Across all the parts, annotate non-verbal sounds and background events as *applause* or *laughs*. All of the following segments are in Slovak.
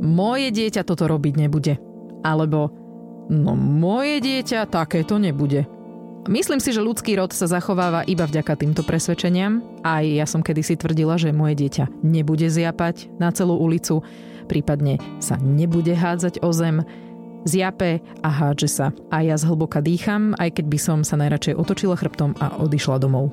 moje dieťa toto robiť nebude. Alebo no moje dieťa takéto nebude. Myslím si, že ľudský rod sa zachováva iba vďaka týmto presvedčeniam. Aj ja som kedysi tvrdila, že moje dieťa nebude zjapať na celú ulicu, prípadne sa nebude hádzať o zem, zjape a hádže sa. A ja zhlboka dýcham, aj keď by som sa najradšej otočila chrbtom a odišla domov.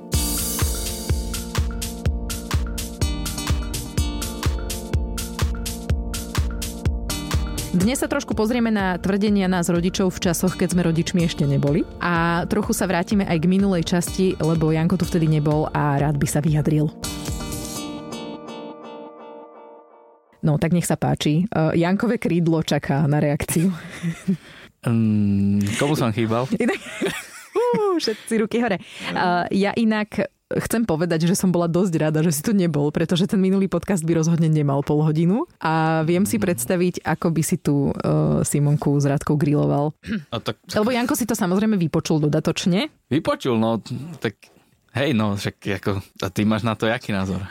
Dnes sa trošku pozrieme na tvrdenia nás rodičov v časoch, keď sme rodičmi ešte neboli. A trochu sa vrátime aj k minulej časti, lebo Janko tu vtedy nebol a rád by sa vyjadril. No, tak nech sa páči. Uh, Jankové krídlo čaká na reakciu. Um, *laughs* komu som chýbal? *laughs* všetci ruky hore. Uh, ja inak chcem povedať, že som bola dosť rada, že si tu nebol, pretože ten minulý podcast by rozhodne nemal pol hodinu a viem si predstaviť, ako by si tu uh, Simonku s Radkou griloval. A tak... Lebo Janko si to samozrejme vypočul dodatočne. Vypočul, no tak hej, no však ako, a ty máš na to jaký názor?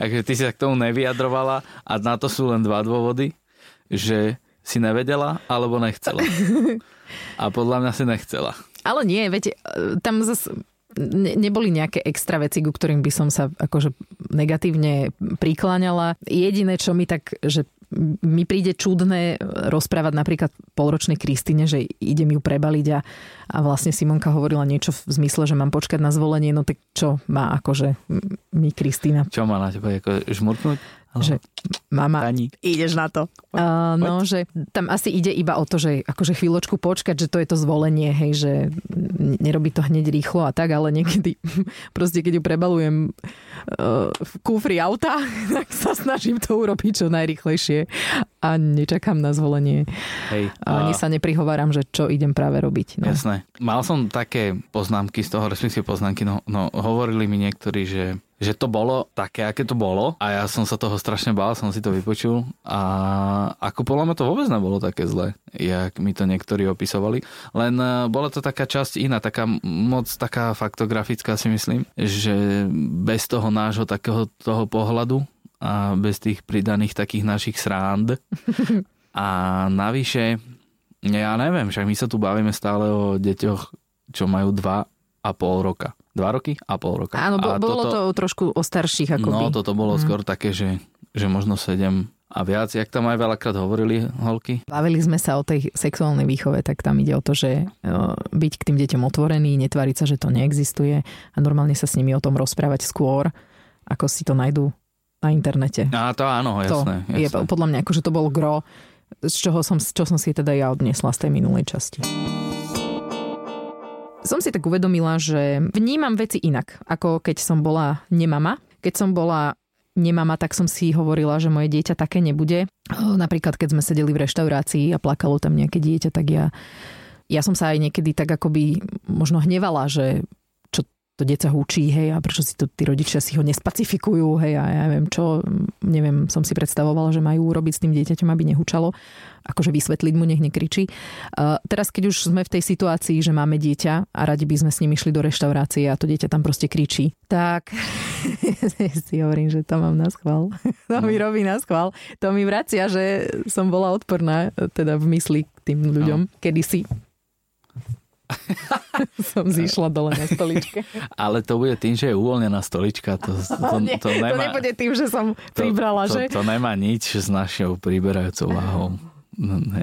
Takže *laughs* ty si sa k tomu nevyjadrovala a na to sú len dva dôvody, že si nevedela alebo nechcela. A podľa mňa si nechcela. Ale nie, veď e, tam zase ne, neboli nejaké extra veci, ku ktorým by som sa akože negatívne prikláňala. Jediné, čo mi tak, že mi príde čudné rozprávať napríklad polročnej Kristine, že idem ju prebaliť a, a vlastne Simonka hovorila niečo v zmysle, že mám počkať na zvolenie, no tak čo má akože mi Kristýna? Čo má na teba, ako žmurknúť? Že mama, Pani. ideš na to. Uh, no, že tam asi ide iba o to, že akože chvíľočku počkať, že to je to zvolenie, hej, že nerobí to hneď rýchlo a tak, ale niekedy *laughs* proste keď ju prebalujem uh, v kúfri auta, *laughs* tak sa snažím to urobiť čo najrychlejšie a nečakám na zvolenie. Hej, a ani sa neprihováram, že čo idem práve robiť. No. Jasné. Mal som také poznámky z toho, respektíve poznámky, no, no hovorili mi niektorí, že že to bolo také, aké to bolo. A ja som sa toho strašne bál, som si to vypočul. A ako podľa mňa to vôbec nebolo také zlé, jak mi to niektorí opisovali, len e, bola to taká časť iná, taká moc taká faktografická si myslím, že bez toho nášho takého toho pohľadu a bez tých pridaných takých našich srand. *laughs* A navyše ja neviem, však my sa tu bavíme stále o deťoch, čo majú dva a pol roka. Dva roky a pol roka. Áno, bo, bolo toto, to trošku o starších akoby. No, toto bolo mm. skôr také, že, že možno sedem a viac, jak tam aj veľakrát hovorili holky. Bavili sme sa o tej sexuálnej výchove, tak tam ide o to, že byť k tým deťom otvorený, netváriť sa, že to neexistuje a normálne sa s nimi o tom rozprávať skôr, ako si to nájdú na internete. A to áno, jasné. To jasné. je podľa mňa, akože to bol gro, z čoho som, čo som si teda ja odniesla z tej minulej časti som si tak uvedomila, že vnímam veci inak, ako keď som bola nemama. Keď som bola nemama, tak som si hovorila, že moje dieťa také nebude. Napríklad, keď sme sedeli v reštaurácii a plakalo tam nejaké dieťa, tak ja, ja som sa aj niekedy tak akoby možno hnevala, že to dieťa húčí, hej, a prečo si to tí rodičia si ho nespacifikujú, hej, a ja neviem čo, neviem, som si predstavovala, že majú urobiť s tým dieťaťom, aby nehučalo, akože vysvetliť mu, nech nekričí. Uh, teraz, keď už sme v tej situácii, že máme dieťa a radi by sme s ním išli do reštaurácie a to dieťa tam proste kričí, tak *laughs* si hovorím, že to mám na schvál. *laughs* to mi no. robí na schvál. To mi vracia, že som bola odporná teda v mysli tým ľuďom no. kedysi *laughs* som zišla dole na stoličke. *laughs* Ale to bude tým, že je uvoľnená stolička. To, to, to, Nie, to, nemá, to nebude tým, že som pribrala, to, že? To, to nemá nič s našou priberajúcou váhou.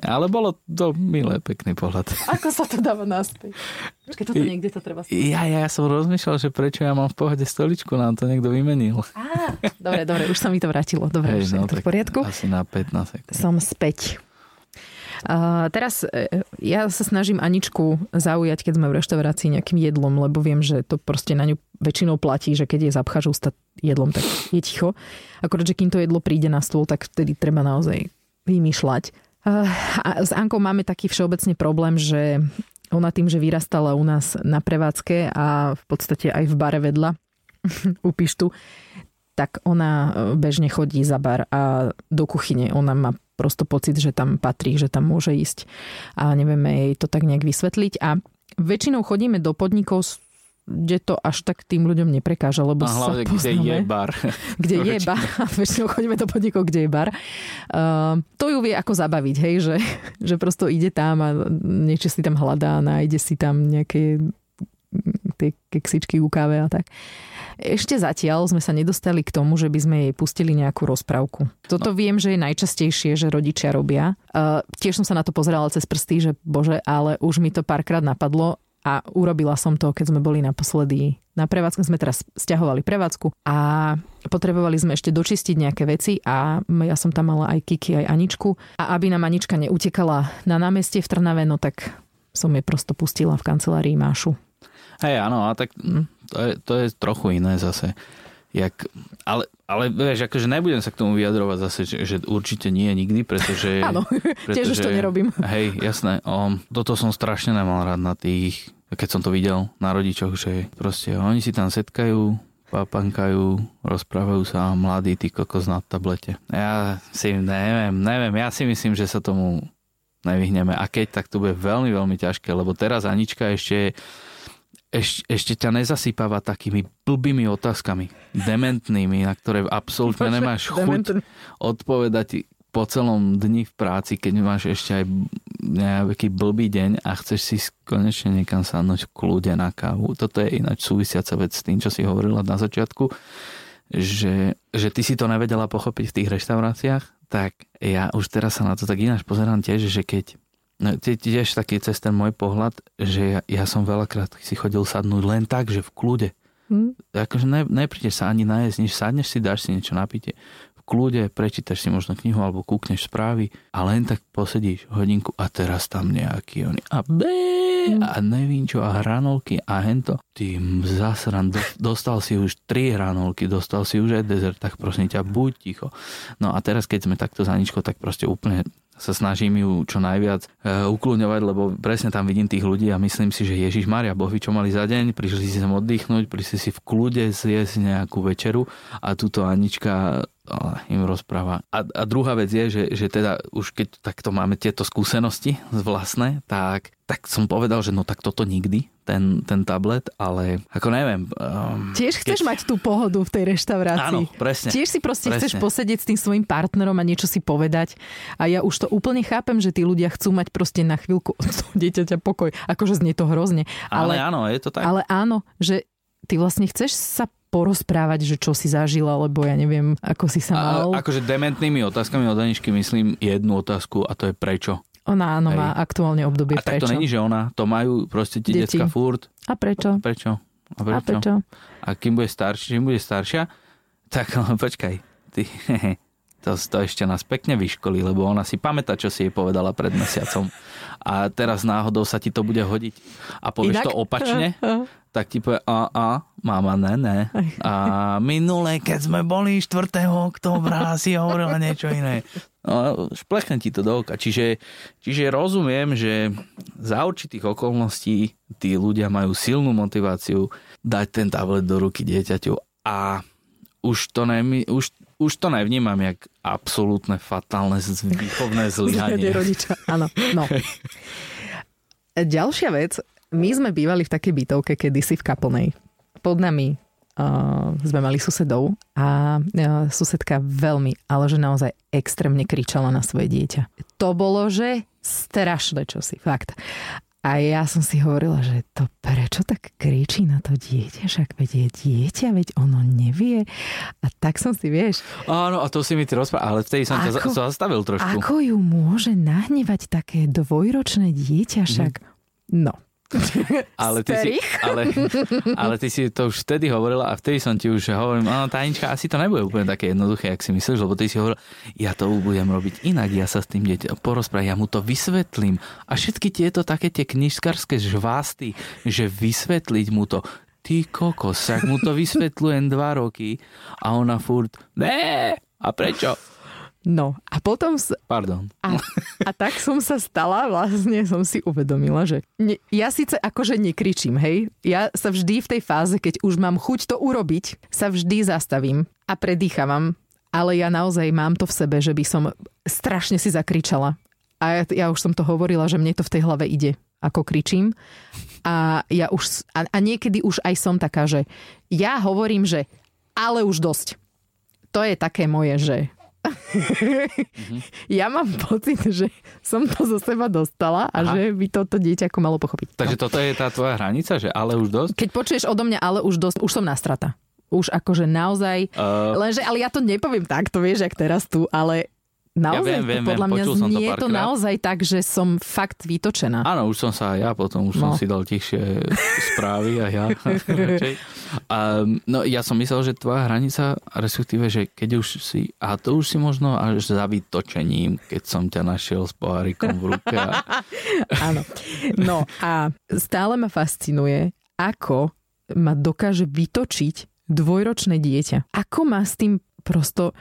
Ale bolo to milé, pekný pohľad. *laughs* Ako sa to dáva naspäť? Keď toto niekde to treba stať. Ja, ja som rozmýšľal, že prečo ja mám v pohode stoličku, nám to niekto vymenil. Á, dobre, dobre, už sa mi to vrátilo. Dobre, Hej, už no, to v poriadku. Asi na 15 sekúnd. Som späť. Teraz e, ja sa snažím Aničku zaujať, keď sme v reštaurácii nejakým jedlom, lebo viem, že to proste na ňu väčšinou platí, že keď je zapcháš ústa jedlom, tak je ticho. Akorát, že kým to jedlo príde na stôl, tak vtedy treba naozaj vymýšľať. A s Ankou máme taký všeobecný problém, že ona tým, že vyrastala u nás na prevádzke a v podstate aj v bare vedľa *laughs* u Pištu, tak ona e, bežne chodí za bar a do kuchyne. Ona má prosto pocit, že tam patrí, že tam môže ísť a nevieme jej to tak nejak vysvetliť. A väčšinou chodíme do podnikov kde to až tak tým ľuďom neprekáža, lebo A hlavne, sa kde poznáme. je bar. Kde je bar. *laughs* *laughs* Väčšinou chodíme do podnikov, kde je bar. Uh, to ju vie ako zabaviť, hej, že, *laughs* že prosto ide tam a niečo si tam hľadá, nájde si tam nejaké mm, tie keksičky u káve a tak. Ešte zatiaľ sme sa nedostali k tomu, že by sme jej pustili nejakú rozprávku. Toto no. viem, že je najčastejšie, že rodičia robia. Uh, tiež som sa na to pozerala cez prsty, že bože, ale už mi to párkrát napadlo a urobila som to, keď sme boli naposledy na prevádzku. Sme teraz stiahovali prevádzku a potrebovali sme ešte dočistiť nejaké veci a ja som tam mala aj Kiki, aj Aničku a aby nám Anička neutekala na námestie v Trnave, no tak som jej prosto pustila v kancelárii Mášu. Hej, áno, a tak hm, to je, to je trochu iné zase. Jak, ale, ale vieš, akože nebudem sa k tomu vyjadrovať zase, že, že určite nie nikdy, pretože... *laughs* Áno, tiež už to nerobím. *laughs* Hej, jasné. O, toto som strašne nemal rád na tých, keď som to videl na rodičoch, že proste oni si tam setkajú, papankajú, rozprávajú sa mladí, ty kokos na tablete. Ja si neviem, neviem, ja si myslím, že sa tomu nevyhneme. A keď, tak to bude veľmi, veľmi ťažké, lebo teraz Anička ešte eš, ešte ťa nezasypáva takými blbými otázkami, dementnými, na ktoré absolútne nemáš chuť odpovedať po celom dni v práci, keď máš ešte aj nejaký blbý deň a chceš si konečne niekam sadnúť v kľude na kávu. Toto je ináč súvisiaca vec s tým, čo si hovorila na začiatku, že, že ty si to nevedela pochopiť v tých reštauráciách, tak ja už teraz sa na to tak ináč pozerám tiež, že keď No, tiež taký cez ten môj pohľad, že ja, ja som veľakrát si chodil sadnúť len tak, že v kľude. Hmm. Akože ne, neprídeš sa ani najesť, než sadneš si, dáš si niečo napite. V kľude prečítaš si možno knihu alebo kúkneš správy a len tak posedíš hodinku a teraz tam nejaký oni a bé, a nevím čo a hranolky a hento. Ty zasran, do, dostal si už tri hranolky, dostal si už aj dezert, tak prosím ťa, buď ticho. No a teraz keď sme takto za ničko, tak proste úplne sa snažím ju čo najviac uh, uklúňovať, lebo presne tam vidím tých ľudí a myslím si, že Ježiš Maria, Boh čo mali za deň, prišli si sem oddychnúť, prišli si v kľude zjesť nejakú večeru a túto Anička im rozpráva. A, a druhá vec je, že, že teda už keď takto máme tieto skúsenosti vlastné, tak, tak som povedal, že no tak toto nikdy, ten, ten tablet, ale ako neviem. Um, Tiež chceš keď... mať tú pohodu v tej reštaurácii. Áno, presne. Tiež si proste presne. chceš posedieť s tým svojim partnerom a niečo si povedať. A ja už to úplne chápem, že tí ľudia chcú mať proste na chvíľku od toho dieťaťa pokoj. Akože znie to hrozne. Ale, ale áno, je to tak. Ale áno, že ty vlastne chceš sa porozprávať, že čo si zažila, lebo ja neviem, ako si sa mal. A, akože dementnými otázkami od Aničky myslím jednu otázku a to je prečo. Ona áno, Hej. má aktuálne obdobie a prečo. A tak to není, že ona, to majú proste ti Deti. decka furt. A prečo? A prečo? A prečo? A, prečo? a kým bude starší, čím bude staršia, tak *laughs* počkaj, ty, *laughs* to, to ešte nás pekne vyškolí, lebo ona si pamätá, čo si jej povedala pred mesiacom. A teraz náhodou sa ti to bude hodiť a povieš Inak? to opačne, tak ti povie, a, a, mama, ne, ne. A minule, keď sme boli 4. oktobra, si hovorila niečo iné. No, šplechne ti to do oka. Čiže, čiže rozumiem, že za určitých okolností tí ľudia majú silnú motiváciu dať ten tablet do ruky dieťaťu a už to, ne, už, už to nevnímam jak absolútne fatálne výchovné *laughs* zlyhanie. rodiča, áno. No. Ďalšia vec, my sme bývali v takej bytovke kedysi v Kaplnej. Pod nami uh, sme mali susedov a uh, susedka veľmi, ale že naozaj extrémne kričala na svoje dieťa. To bolo, že strašné čosi, fakt. A ja som si hovorila, že to prečo tak kričí na to dieťa, však veď je dieťa, veď ono nevie. A tak som si, vieš... Áno, a to si mi ty rozprával, ale vtedy som ako, ťa zastavil trošku. Ako ju môže nahnevať také dvojročné dieťa, však... Mm. No, *laughs* ale ty, si, ale, ale ty si to už vtedy hovorila a vtedy som ti už hovoril, no tajnička, asi to nebude úplne také jednoduché, jak si myslíš, lebo ty si hovoril, ja to budem robiť inak, ja sa s tým dieťa porozprávam, ja mu to vysvetlím. A všetky tieto také tie knižskarské žvásty, že vysvetliť mu to, ty kokos, ak mu to vysvetľujem dva roky a ona furt, ne, a prečo? No a potom... Pardon. A, a tak som sa stala, vlastne som si uvedomila, že ne, ja síce akože nekričím, hej. Ja sa vždy v tej fáze, keď už mám chuť to urobiť, sa vždy zastavím a predýchavam. Ale ja naozaj mám to v sebe, že by som strašne si zakričala. A ja, ja už som to hovorila, že mne to v tej hlave ide. ako kričím. A ja už, a, a niekedy už aj som taká, že ja hovorím, že ale už dosť. To je také moje, že mm-hmm. ja mám pocit, že som to zo seba dostala a Aha. že by toto dieťa ako malo pochopiť. Takže no. toto je tá tvoja hranica, že ale už dosť? Keď počuješ odo mňa ale už dosť, už som nastrata. Už akože naozaj, uh... lenže ale ja to nepoviem takto, vieš, jak teraz tu, ale Naozaj, ja viem, viem, podľa mňa znie to, to naozaj tak, že som fakt vytočená. Áno, už som sa aj ja, potom už no. som si dal tichšie správy a ja. *laughs* a, no ja som myslel, že tvoja hranica, respektíve, že keď už si, a to už si možno až za vytočením, keď som ťa našiel s pohárikom v ruke. *laughs* Áno. No a stále ma fascinuje, ako ma dokáže vytočiť dvojročné dieťa. Ako má s tým prosto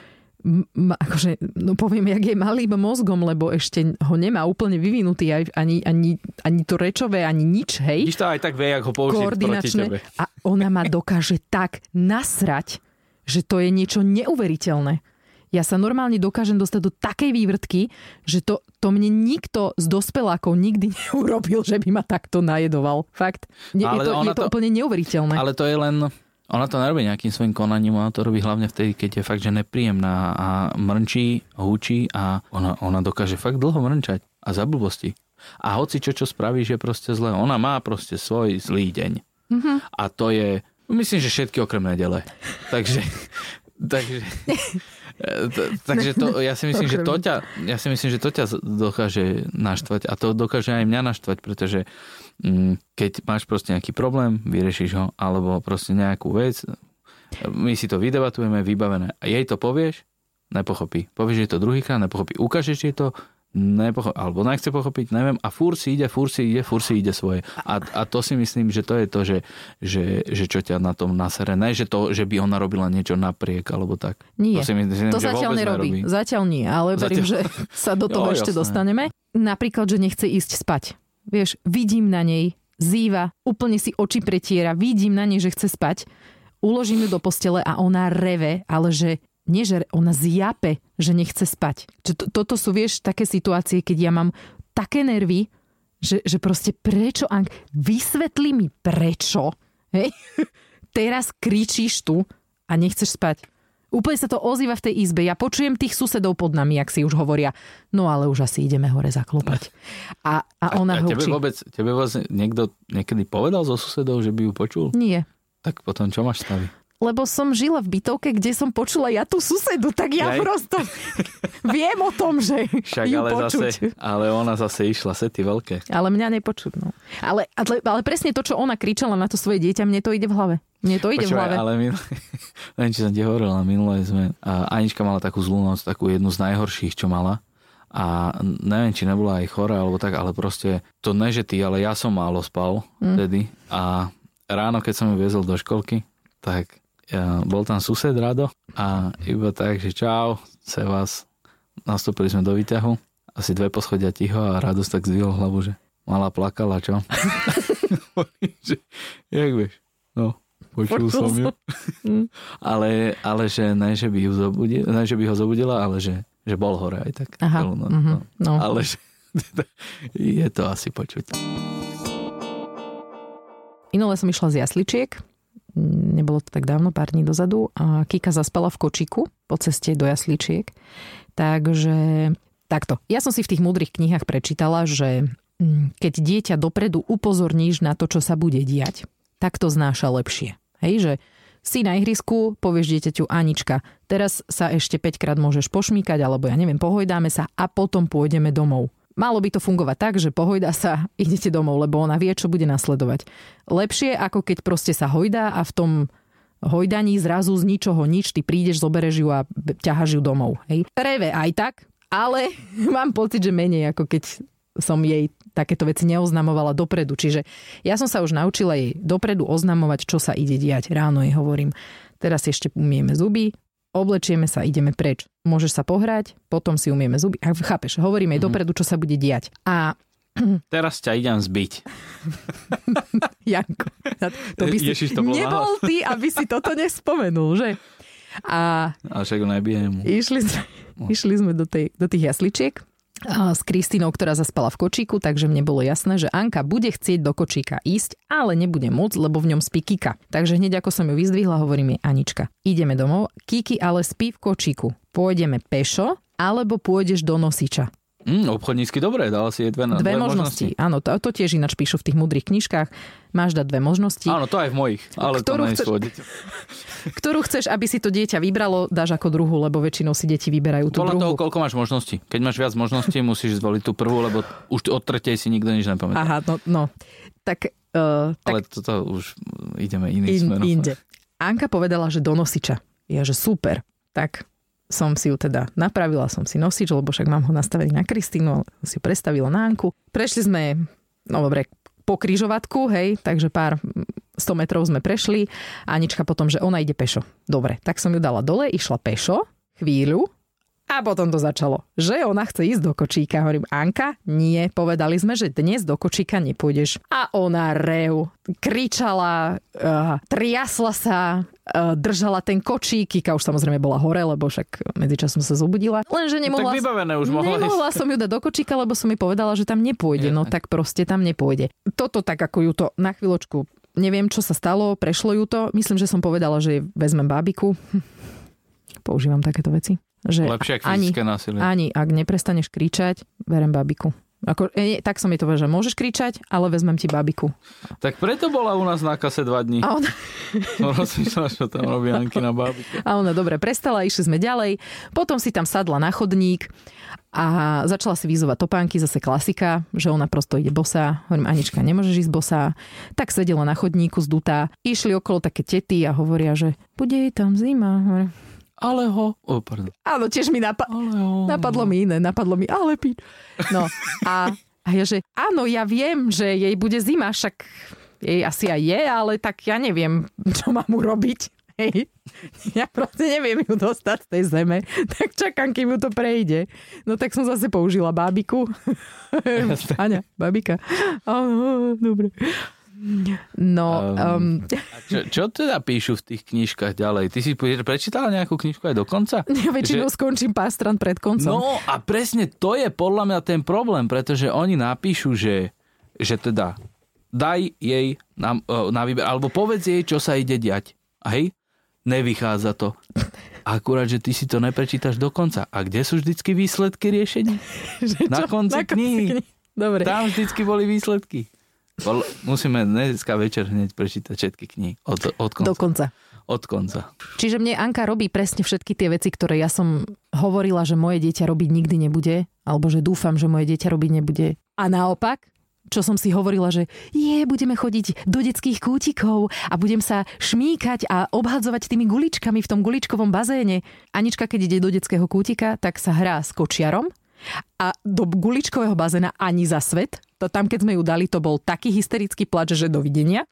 akože, no poviem, jak je malým mozgom, lebo ešte ho nemá úplne vyvinutý ani, ani, ani to rečové, ani nič, hej. Víš to aj tak vie, ako použiť proti tebe. A ona ma dokáže tak nasrať, že to je niečo neuveriteľné. Ja sa normálne dokážem dostať do takej vývrtky, že to, to mne nikto z dospelákov nikdy *laughs* neurobil, že by ma takto najedoval. Fakt. Je, ale je, to, je to, to úplne neuveriteľné. Ale to je len ona to nerobí nejakým svojim konaním, ona to robí hlavne vtedy, keď je fakt, že nepríjemná a mrnčí, húči a ona, ona dokáže fakt dlho mrnčať a za blbosti. A hoci čo, čo spraví, že je proste zle. Ona má proste svoj zlý deň. Mm-hmm. A to je, myslím, že všetky okrem nedele. Takže, takže, *laughs* takže to, ja si myslím, že to ťa, ja si myslím, že to ťa dokáže naštvať a to dokáže aj mňa naštvať, pretože Mm, keď máš proste nejaký problém, vyriešiš ho, alebo proste nejakú vec, my si to vydebatujeme, vybavené. A jej to povieš, nepochopí. Povieš jej to druhýkrát, nepochopí. Ukážeš jej to, nepochopí, alebo nechce pochopiť, neviem. A fúr si ide, fúr si ide, fúr si ide svoje. A, a to si myslím, že to je to, že, že, že čo ťa na tom nasere. Ne, že to, že by ona robila niečo napriek, alebo tak. Nie, to, si myslím, to zatiaľ nerobí. Nerobí. Zatiaľ nie, ale zatiaľ... verím, že *laughs* sa do toho jo, ešte jasné. dostaneme. Napríklad, že nechce ísť spať Vieš, vidím na nej, zýva, úplne si oči pretiera, vidím na nej, že chce spať, uložím ju do postele a ona reve, ale že nie, že ona zjape, že nechce spať. Čo, to, toto sú, vieš, také situácie, keď ja mám také nervy, že, že proste prečo, Ank, vysvetli mi prečo, hej? *laughs* Teraz kričíš tu a nechceš spať. Úplne sa to ozýva v tej izbe. Ja počujem tých susedov pod nami, ak si už hovoria, no ale už asi ideme hore zaklopať. A, a ona a, a tebe vôbec, tebe vôbec niekto niekedy povedal zo susedov, že by ju počul? Nie. Tak potom čo máš stavy? Lebo som žila v bytovke, kde som počula ja tú susedu, tak ja Aj. prosto *laughs* viem o tom, že Však ju ale počuť. Zase, ale ona zase išla sety veľké. Ale mňa nepočuť, no. Ale, ale, ale presne to, čo ona kričala na to svoje dieťa, mne to ide v hlave. Mne to ide Počúvaj, v hlave. ale minulé, *laughs* neviem, či som ti hovoril, ale minulé sme, a Anička mala takú zlú noc, takú jednu z najhorších, čo mala. A neviem, či nebola aj chorá, alebo tak, ale proste to ne, že ty, ale ja som málo spal mm. vtedy. A ráno, keď som ju viezol do školky, tak ja, bol tam sused Rado a iba tak, že čau, se vás. Nastúpili sme do výťahu, asi dve poschodia ticho a Radosť tak zdvihol hlavu, že malá plakala, čo? *laughs* že, jak vieš? No, počul, počul som ju. *laughs* ale, ale že ne, že by, ju zobudila, ne, že by ho zobudila, ale že, že bol hore aj tak. Aha, no, uh-huh, no. Ale že, *laughs* je to asi počuť. Inole som išla z jasličiek nebolo to tak dávno, pár dní dozadu, a Kika zaspala v kočiku po ceste do jasličiek. Takže takto. Ja som si v tých múdrych knihách prečítala, že mm, keď dieťa dopredu upozorníš na to, čo sa bude diať, tak to znáša lepšie. Hej, že si na ihrisku, povieš dieťaťu Anička, teraz sa ešte 5 krát môžeš pošmíkať, alebo ja neviem, pohojdáme sa a potom pôjdeme domov. Malo by to fungovať tak, že pohojda sa, *laughs* idete domov, lebo ona vie, čo bude nasledovať. Lepšie, ako keď proste sa hojdá a v tom hojdaní zrazu z ničoho nič, ty prídeš, zobereš ju a ťaháš ju domov. Hej. Reve aj tak, ale *laughs* mám pocit, že menej, ako keď som jej takéto veci neoznamovala dopredu. Čiže ja som sa už naučila jej dopredu oznamovať, čo sa ide diať. Ráno jej hovorím, teraz ešte umieme zuby, oblečieme sa, ideme preč. Môžeš sa pohrať, potom si umieme zuby. A chápeš, hovoríme mm-hmm. dopredu, čo sa bude diať. A *clears throat* Teraz ťa idem zbiť. *laughs* Janko, to by si Ježiš, to nebol ty, aby si toto nespomenul, že? A, a však nebijem. Išli sme, išli sme do, tej, do tých jasličiek s Kristínou, ktorá zaspala v kočíku, takže mne bolo jasné, že Anka bude chcieť do kočíka ísť, ale nebude môcť, lebo v ňom spí Kika. Takže hneď ako som ju vyzdvihla, hovorím jej Anička, ideme domov, Kiki ale spí v kočíku. Pôjdeme pešo, alebo pôjdeš do nosiča. Mm, obchodnícky dobre, dala si jej dve, dve, dve možnosti. možnosti. Áno, to, to tiež ináč píšu v tých mudrých knižkách. Máš dať dve možnosti. Áno, to aj v mojich, ale ktorú to chceš, *laughs* Ktorú chceš, aby si to dieťa vybralo, dáš ako druhú, lebo väčšinou si deti vyberajú tú Podľa druhú. toho, koľko máš možností. Keď máš viac možností, musíš zvoliť tú prvú, lebo už od tretej si nikto nič nepamätá. Aha, no, no. Tak, uh, ale tak... toto už ideme iným in, smerom. Inde. Anka povedala, že do nosiča. Ja, že super. Tak som si ju teda napravila, som si nosič, lebo však mám ho nastavený na Kristínu, ale si ju prestavila na Anku. Prešli sme, no dobre, po kryžovatku, hej, takže pár 100 metrov sme prešli. Anička potom, že ona ide pešo. Dobre, tak som ju dala dole, išla pešo, chvíľu, a potom to začalo, že ona chce ísť do kočíka. Hovorím, Anka, nie, povedali sme, že dnes do kočíka nepôjdeš. A ona reu, kričala, uh, triasla sa, držala ten kočík. Kika už samozrejme bola hore, lebo však medzičasom sa zobudila. Lenže nemohla, tak vybavené už mohla nemohla som ju dať do kočíka, lebo som mi povedala, že tam nepôjde. No tak proste tam nepôjde. Toto tak, ako ju to na chvíľočku neviem, čo sa stalo, prešlo ju to. Myslím, že som povedala, že vezmem bábiku. *laughs* Používam takéto veci. Že Lepšie ako fyzické ani, násilie. Ani, ak neprestaneš kričať, berem babiku. Ako, e, tak som mi to povedal, že môžeš kričať, ale vezmem ti babiku. Tak preto bola u nás na kase dva dní. A ona... *laughs* Rozmýšľala, čo tam robí Anky na babiku. A ona dobre prestala, išli sme ďalej. Potom si tam sadla na chodník a začala si vyzovať topánky, zase klasika, že ona prosto ide bosa. Hovorím, Anička, nemôžeš ísť bosa. Tak sedela na chodníku zdutá. Išli okolo také tety a hovoria, že bude jej tam zima. Hovorím, ale ho... Oh, pardon. Áno, tiež mi napa- ale ho... napadlo mi iné, napadlo mi, ale pí. No a, a ja, že áno, ja viem, že jej bude zima, však jej asi aj je, ale tak ja neviem, *laughs* čo mám urobiť. Hej. Ja proste neviem ju dostať z tej zeme, *laughs* tak čakám, kým ju to prejde. No tak som zase použila bábiku. *laughs* Aňa, babika. Áno, dobre. No... Um, čo, čo teda píšu v tých knižkách ďalej? Ty si prečítala nejakú knižku aj do konca? *laughs* Ja väčšinou že... skončím pár stran pred koncom. No a presne to je podľa mňa ten problém, pretože oni napíšu, že, že teda daj jej na, na výber, alebo povedz jej, čo sa ide diať. A hej, nevychádza to. Akurát, že ty si to neprečítaš do konca. A kde sú vždycky výsledky riešení? *laughs* na konci na knihy. Dobre. Tam vždycky boli výsledky. Musíme dneska večer hneď prečítať všetky knihy. Od, od konca. Do konca. Od konca. Čiže mne Anka robí presne všetky tie veci, ktoré ja som hovorila, že moje dieťa robiť nikdy nebude, alebo že dúfam, že moje dieťa robiť nebude. A naopak, čo som si hovorila, že je, budeme chodiť do detských kútikov a budem sa šmíkať a obhadzovať tými guličkami v tom guličkovom bazéne. Anička, keď ide do detského kútika, tak sa hrá s kočiarom a do guličkového bazéna ani za svet. To tam, keď sme ju dali, to bol taký hysterický plač, že dovidenia.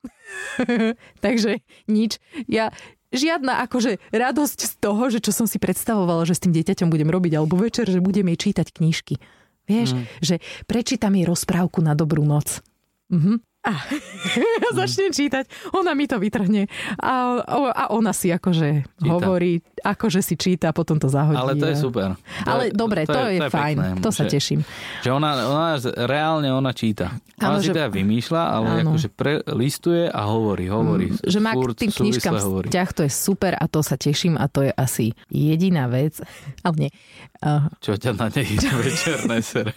*laughs* Takže nič. Ja, žiadna akože radosť z toho, že čo som si predstavovala, že s tým dieťaťom budem robiť, alebo večer, že budem jej čítať knižky. Vieš, mm. že prečítam jej rozprávku na dobrú noc. Mhm. A *laughs* ja začnem čítať, ona mi to vytrhne a, a ona si akože číta. hovorí, akože si číta, potom to zahodí. Ale to je super. To Ale je, dobre, to, to je, to je fajn, pekné, to sa že, teším. Že ona, ona, reálne ona číta. Ona ale si že, teda vymýšľa, ale áno. akože prelistuje a hovorí, hovorí. Mm, že má k tým knižkám vzťah, to je super a to sa teším a to je asi jediná vec. Ale nie. Uh, Čo ťa na nej *laughs* večerné sere?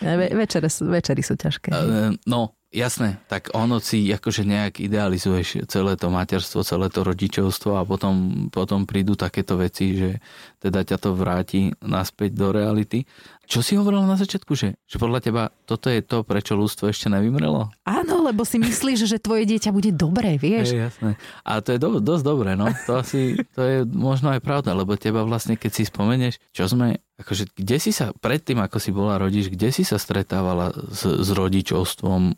Ve, večere, večery sú ťažké. Uh, no, Jasné, tak ono si akože nejak idealizuješ celé to materstvo, celé to rodičovstvo a potom, potom prídu takéto veci, že teda ťa to vráti naspäť do reality. Čo si hovorila na začiatku, že, že podľa teba toto je to, prečo ľudstvo ešte nevymrelo? Áno, lebo si myslíš, že tvoje dieťa bude dobré, vieš? Je, jasné. A to je do, dosť dobré, no. To, asi, to je možno aj pravda, lebo teba vlastne, keď si spomenieš, čo sme, akože, kde si sa, predtým, ako si bola rodič, kde si sa stretávala s, s rodičovstvom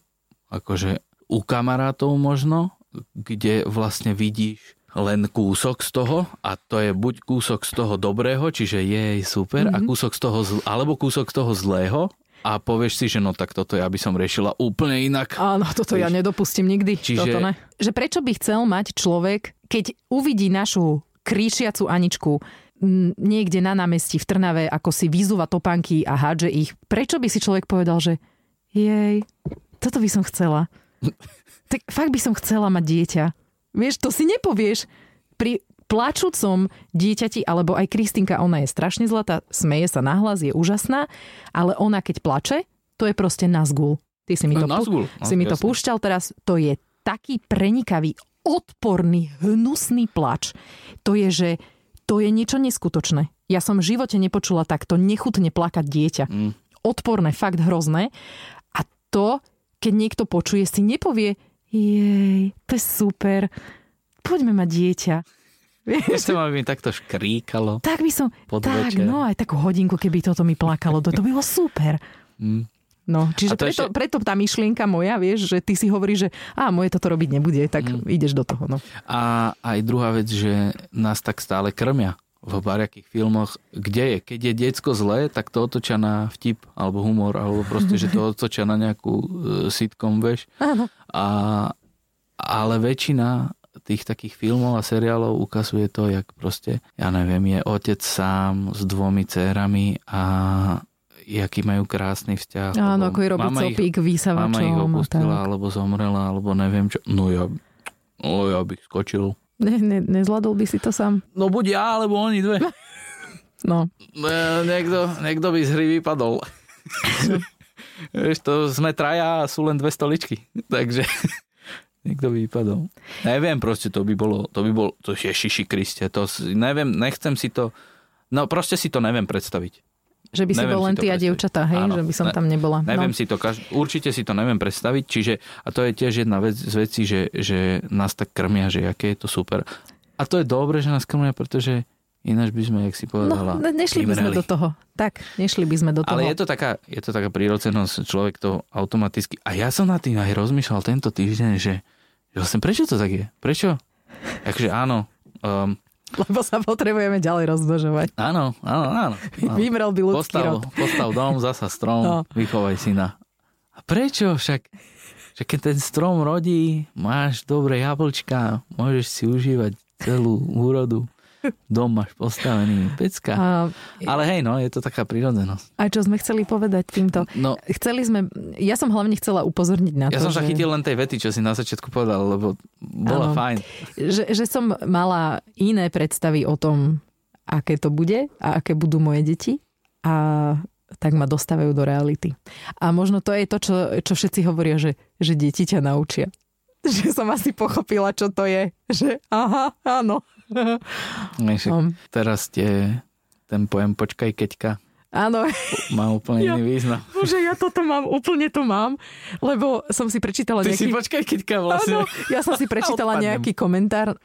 akože u kamarátov možno, kde vlastne vidíš len kúsok z toho a to je buď kúsok z toho dobrého, čiže je super mm-hmm. a mhm. kúsok z toho, zl- alebo kúsok z toho zlého a povieš si, že no tak toto ja by som riešila úplne inak. Áno, toto Víš? ja nedopustím nikdy. Čiže... Toto ne. Že prečo by chcel mať človek, keď uvidí našu kríšiacu Aničku niekde na námestí v Trnave, ako si vyzúva topánky a hádže ich, prečo by si človek povedal, že jej, toto by som chcela. tak fakt by som chcela mať dieťa. Vieš, to si nepovieš. Pri plačúcom dieťati, alebo aj Kristinka, ona je strašne zlatá, smeje sa nahlas, je úžasná, ale ona keď plače, to je proste nazgul. Ty si mi to, No, nazgul. si mi to púšťal teraz, to je taký prenikavý, odporný, hnusný plač. To je, že to je niečo neskutočné. Ja som v živote nepočula takto nechutne plakať dieťa. Mm. Odporné, fakt hrozné. A to, keď niekto počuje, si nepovie, jej, to je super, poďme mať dieťa. Vieš, Chcem, aby mi takto škríkalo. tak by som, tak, no aj takú hodinku, keby toto mi plakalo, to, to by bolo super. Mm. No, čiže preto, ešte- preto tá myšlienka moja, vieš, že ty si hovoríš, že a moje toto robiť nebude, tak Mm. ideš do toho. No. A aj druhá vec, že nás tak stále krmia v bariakých filmoch, kde je. Keď je diecko zlé, tak to otočia na vtip alebo humor, alebo proste, že to *laughs* otočia na nejakú uh, sitcom. Áno. A, ale väčšina tých takých filmov a seriálov ukazuje to, jak proste, ja neviem, je otec sám s dvomi dcerami a jaký majú krásny vzťah. Áno, ako je mama ich- copík Mama ich vysavačom. opustila, tak. alebo zomrela, alebo neviem čo. No ja, no ja bych skočil. Ne, ne, nezvládol by si to sám? No buď ja, alebo oni dve. No. E, niekto, niekto by z hry vypadol. *laughs* Vieš, to sme traja a sú len dve stoličky. Takže *laughs* niekto by vypadol. Neviem, proste to by bolo, to by bol, to je šiši Kriste, to neviem, nechcem si to, no proste si to neviem predstaviť. Že by si Neviem bol len ty a dievčatá, hej? Áno. že by som Ne- tam nebola. Neviem no. si to, kaž- určite si to neviem predstaviť, čiže, a to je tiež jedna vec z vecí, že, že nás tak krmia, že aké je to super. A to je dobre, že nás krmia, pretože ináč by sme, jak si No, povedala, ne- nešli by sme do toho. Tak, nešli by sme do toho. Ale je to taká, je to taká prírodzenosť, človek to automaticky... A ja som na tým aj rozmýšľal tento týždeň, že, že vlastne prečo to tak je? Prečo? Takže áno, um, Lebo sa potrebujeme ďalej rozmnožovať. áno, áno, áno. áno. *laughs* Vymrel by ľudský Postav, rod. postav dom, zasa strom, No. vychovaj syna. A prečo však? Že keď ten strom rodí, máš dobré jablčka, môžeš si užívať celú úrodu. Dom máš postavený, pecka. A, Ale hej, no, je to taká prírodzenosť. a čo sme chceli povedať týmto? No, Chceli sme, ja som hlavne chcela upozorniť na Ja to, som sa že, chytil len tej vety, čo si na začiatku povedal, lebo bola Áno. fajn. že, že som mala iné predstavy o tom, aké to bude a aké budú moje deti a tak ma dostávajú do reality. A možno to je to, čo, čo všetci hovoria, že, že deti ťa naučia. *laughs* Že som asi pochopila, čo to je. Že aha, áno. Vieš, Um, teraz tie, ten pojem počkaj keďka áno, má úplne Ja- iný význam. Bože, ja toto mám, úplne to mám, lebo som si prečítala Ty si počkaj Áno, vlastne. ja som si prečítala nejaký komentár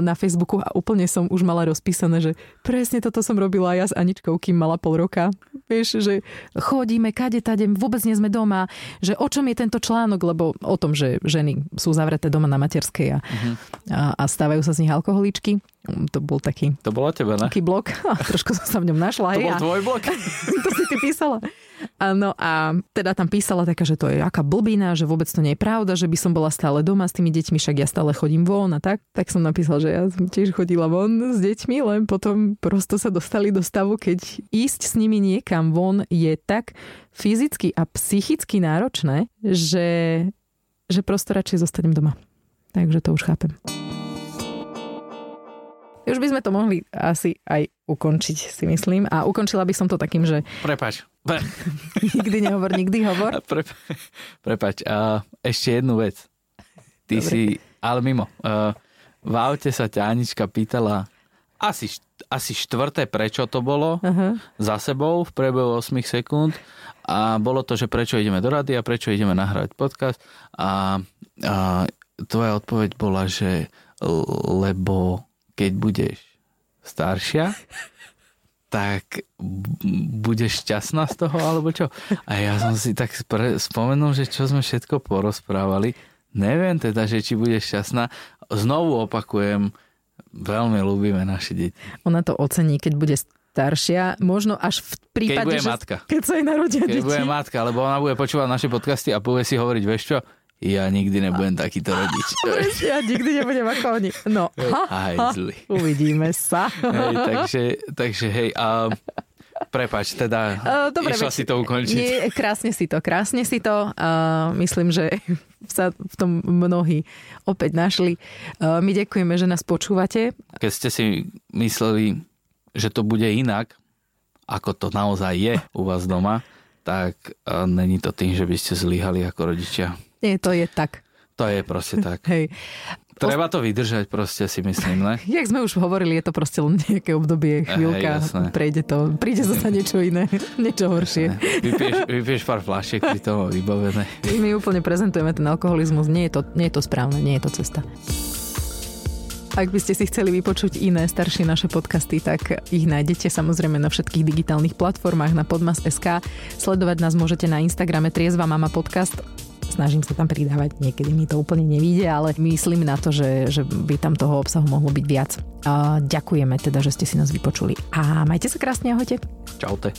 na Facebooku a úplne som už mala rozpísané, že presne toto som robila ja s Aničkou, kým mala pol roka. Vieš, že chodíme kade tade, vôbec nie sme doma, že o čom je tento článok, lebo o tom, že ženy sú zavreté doma na materskej a, Mhm. a, a stávajú sa z nich alkoholičky. To bol taký, To bolo tebe, ne? taký blok *laughs* a trošku som sa v ňom našla. To bol tvoj blok? *laughs* to si ty písala. Áno, a teda tam písala taká, že to je aká blbina, že vôbec to nie je pravda, že by som bola stále doma s tými deťmi, však ja stále chodím von a tak. Tak som napísala, že ja som tiež chodila von s deťmi, len potom prosto sa dostali do stavu, keď ísť s nimi niekam von je tak fyzicky a psychicky náročné, že, že prosto radšej zostanem doma. Takže to už chápem. Už by sme to mohli asi aj ukončiť, si myslím. A ukončila by som to takým, že Prepač. Pre, *laughs* *laughs* nikdy nehovor, nikdy hovor. pre, prepač. A ešte jednu vec. Ty Dobre. si, ale mimo. Uh, v aute sa ťa Anička pýtala asi, asi štvrté, prečo to bolo Aha. za sebou v priebehu 8 sekúnd a bolo to, že prečo ideme do rady a prečo ideme nahrávať podcast a, a tvoja odpoveď bola, že lebo keď budeš staršia, tak budeš šťastná z toho, alebo čo? A ja som si tak spre- spomenul, že čo sme všetko porozprávali. Neviem teda, že či budeš šťastná. Znovu opakujem, veľmi ľúbime naše deti. Ona to ocení, keď bude staršia. Možno až v prípade, Keď bude že matka. keď sa jej narodia Keď deti. bude matka, lebo ona bude počúvať naše podcasty a bude si hovoriť, vieš čo, ja nikdy nebudem takýto *laughs* rodič. ja nikdy nebudem ako oni. No, ha, ha, zli. uvidíme sa. Hej, takže, takže hej, a prepač, teda uh, *laughs* Dobre, išla veď, si to ukončiť. Nie, krásne si to, krásne si to. Uh, myslím, že sa v tom mnohí opäť našli. Uh, my ďakujeme, že nás počúvate. Keď ste si mysleli, že to bude inak, ako to naozaj je u vás doma, tak uh, není to tým, že by ste zlyhali ako rodičia. Nie, to je tak. To je proste tak. *laughs* Hej. Treba to vydržať proste, si myslím, ne? *laughs* Jak sme už hovorili, je to proste len nejaké obdobie, chvíľka, Hej, prejde to, príde zase niečo iné, *laughs* niečo horšie. Vypieš, vypieš pár fľašiek pri tom vybavené. My úplne prezentujeme ten alkoholizmus, nie je, to, nie je to správne, nie je to cesta. Ak by ste si chceli vypočuť iné staršie naše podcasty, tak ich nájdete samozrejme na všetkých digitálnych platformách na podmas.sk. Sledovať nás môžete na Instagrame Triezva Mama Podcast snažím sa tam pridávať, niekedy mi to úplne nevíde, ale myslím na to, že, že by tam toho obsahu mohlo byť viac. Ďakujeme teda, že ste si nás vypočuli. A majte sa krásne, ahojte. Čaute.